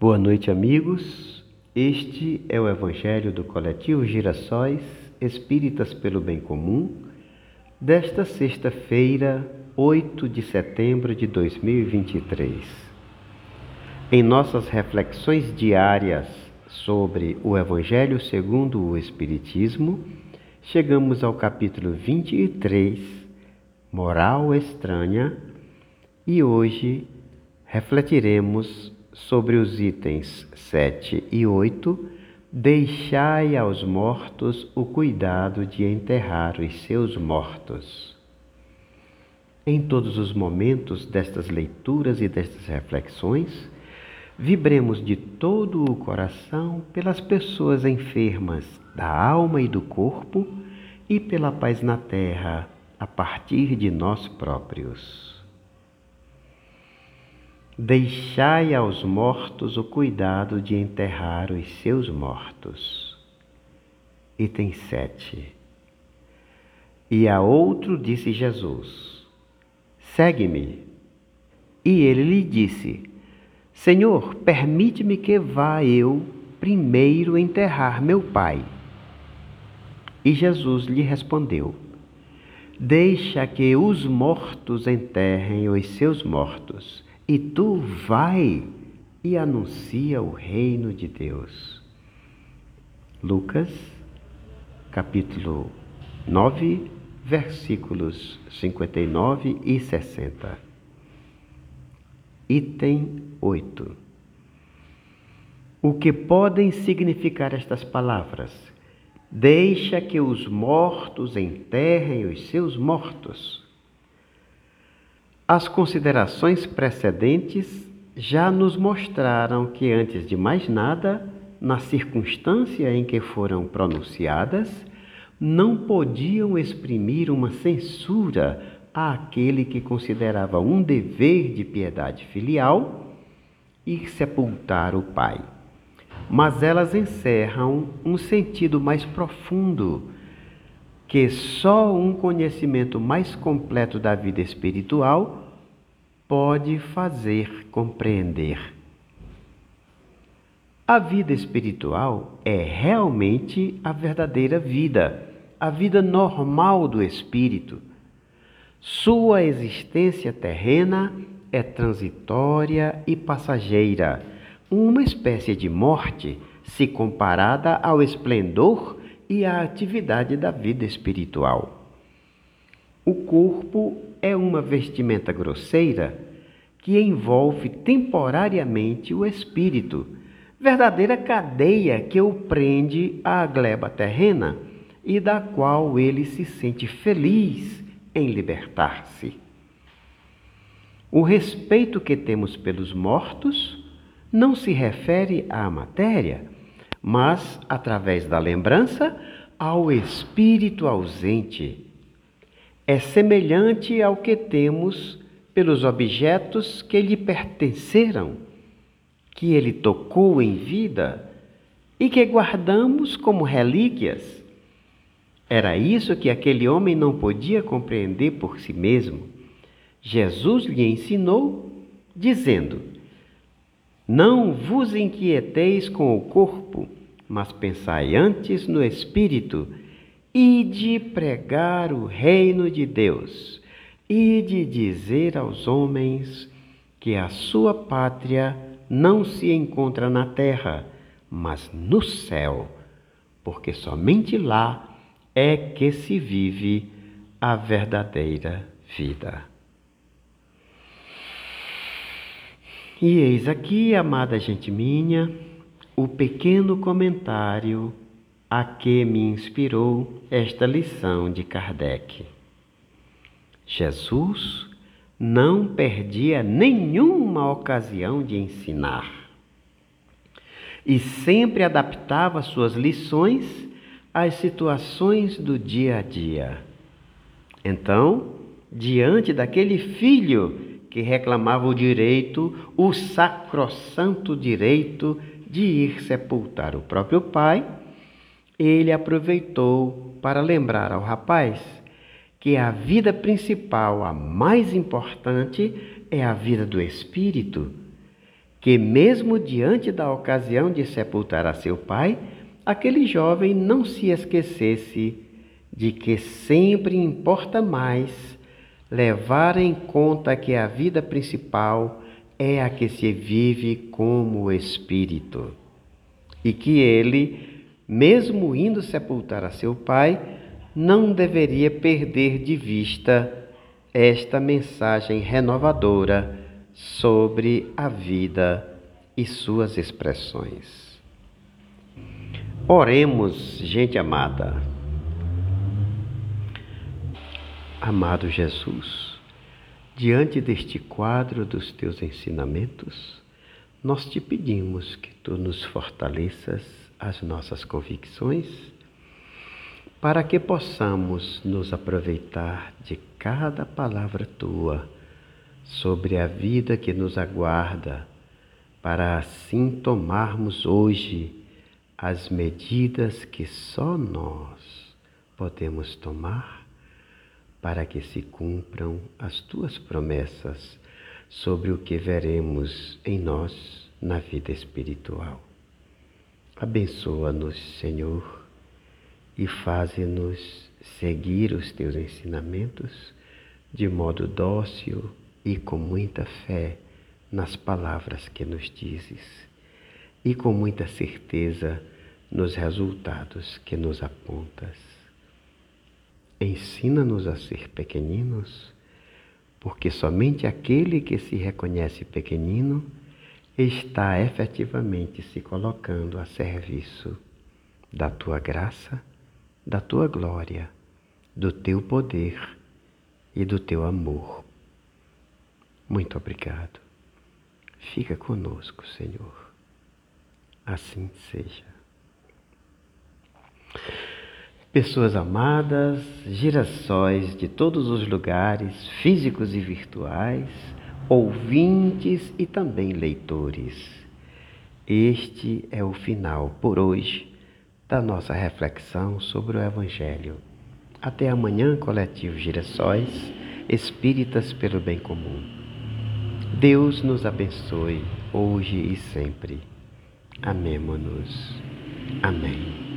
Boa noite, amigos. Este é o Evangelho do Coletivo Girassóis Espíritas pelo Bem Comum, desta sexta-feira, 8 de setembro de 2023. Em nossas reflexões diárias sobre o Evangelho segundo o Espiritismo, chegamos ao capítulo 23, Moral Estranha, e hoje refletiremos sobre os itens 7 e 8, deixai aos mortos o cuidado de enterrar os seus mortos. Em todos os momentos destas leituras e destas reflexões, vibremos de todo o coração pelas pessoas enfermas da alma e do corpo e pela paz na terra a partir de nós próprios. Deixai aos mortos o cuidado de enterrar os seus mortos. Item 7. E a outro disse Jesus: Segue-me. E ele lhe disse: Senhor, permite-me que vá eu primeiro enterrar meu pai. E Jesus lhe respondeu: Deixa que os mortos enterrem os seus mortos e tu vai e anuncia o reino de Deus. Lucas, capítulo 9, versículos 59 e 60. Item 8. O que podem significar estas palavras? Deixa que os mortos enterrem os seus mortos. As considerações precedentes já nos mostraram que, antes de mais nada, na circunstância em que foram pronunciadas, não podiam exprimir uma censura àquele que considerava um dever de piedade filial ir sepultar o pai. Mas elas encerram um sentido mais profundo que só um conhecimento mais completo da vida espiritual pode fazer compreender. A vida espiritual é realmente a verdadeira vida, a vida normal do espírito. Sua existência terrena é transitória e passageira, uma espécie de morte se comparada ao esplendor e a atividade da vida espiritual. O corpo é uma vestimenta grosseira que envolve temporariamente o espírito, verdadeira cadeia que o prende à gleba terrena e da qual ele se sente feliz em libertar-se. O respeito que temos pelos mortos não se refere à matéria, mas através da lembrança ao espírito ausente. É semelhante ao que temos pelos objetos que lhe pertenceram, que ele tocou em vida e que guardamos como relíquias. Era isso que aquele homem não podia compreender por si mesmo. Jesus lhe ensinou, dizendo: não vos inquieteis com o corpo, mas pensai antes no espírito, e de pregar o reino de Deus, e de dizer aos homens que a sua pátria não se encontra na terra, mas no céu, porque somente lá é que se vive a verdadeira vida. E eis aqui, amada gente minha, o pequeno comentário a que me inspirou esta lição de Kardec. Jesus não perdia nenhuma ocasião de ensinar e sempre adaptava suas lições às situações do dia a dia. Então, diante daquele filho que reclamava o direito, o sacrossanto direito de ir sepultar o próprio pai, ele aproveitou para lembrar ao rapaz que a vida principal, a mais importante, é a vida do espírito, que, mesmo diante da ocasião de sepultar a seu pai, aquele jovem não se esquecesse de que sempre importa mais levar em conta que a vida principal é a que se vive como espírito e que ele, mesmo indo sepultar a seu pai, não deveria perder de vista esta mensagem renovadora sobre a vida e suas expressões. Oremos, gente amada. Amado Jesus, diante deste quadro dos teus ensinamentos, nós te pedimos que tu nos fortaleças as nossas convicções, para que possamos nos aproveitar de cada palavra tua sobre a vida que nos aguarda, para assim tomarmos hoje as medidas que só nós podemos tomar para que se cumpram as tuas promessas sobre o que veremos em nós na vida espiritual. Abençoa-nos, Senhor, e faze-nos seguir os teus ensinamentos de modo dócil e com muita fé nas palavras que nos dizes e com muita certeza nos resultados que nos apontas. Ensina-nos a ser pequeninos, porque somente aquele que se reconhece pequenino está efetivamente se colocando a serviço da tua graça, da tua glória, do teu poder e do teu amor. Muito obrigado. Fica conosco, Senhor. Assim seja. Pessoas amadas, girassóis de todos os lugares, físicos e virtuais, ouvintes e também leitores. Este é o final por hoje da nossa reflexão sobre o Evangelho. Até amanhã, coletivo Girassóis, espíritas pelo bem comum. Deus nos abençoe hoje e sempre. Amemo-nos. Amém.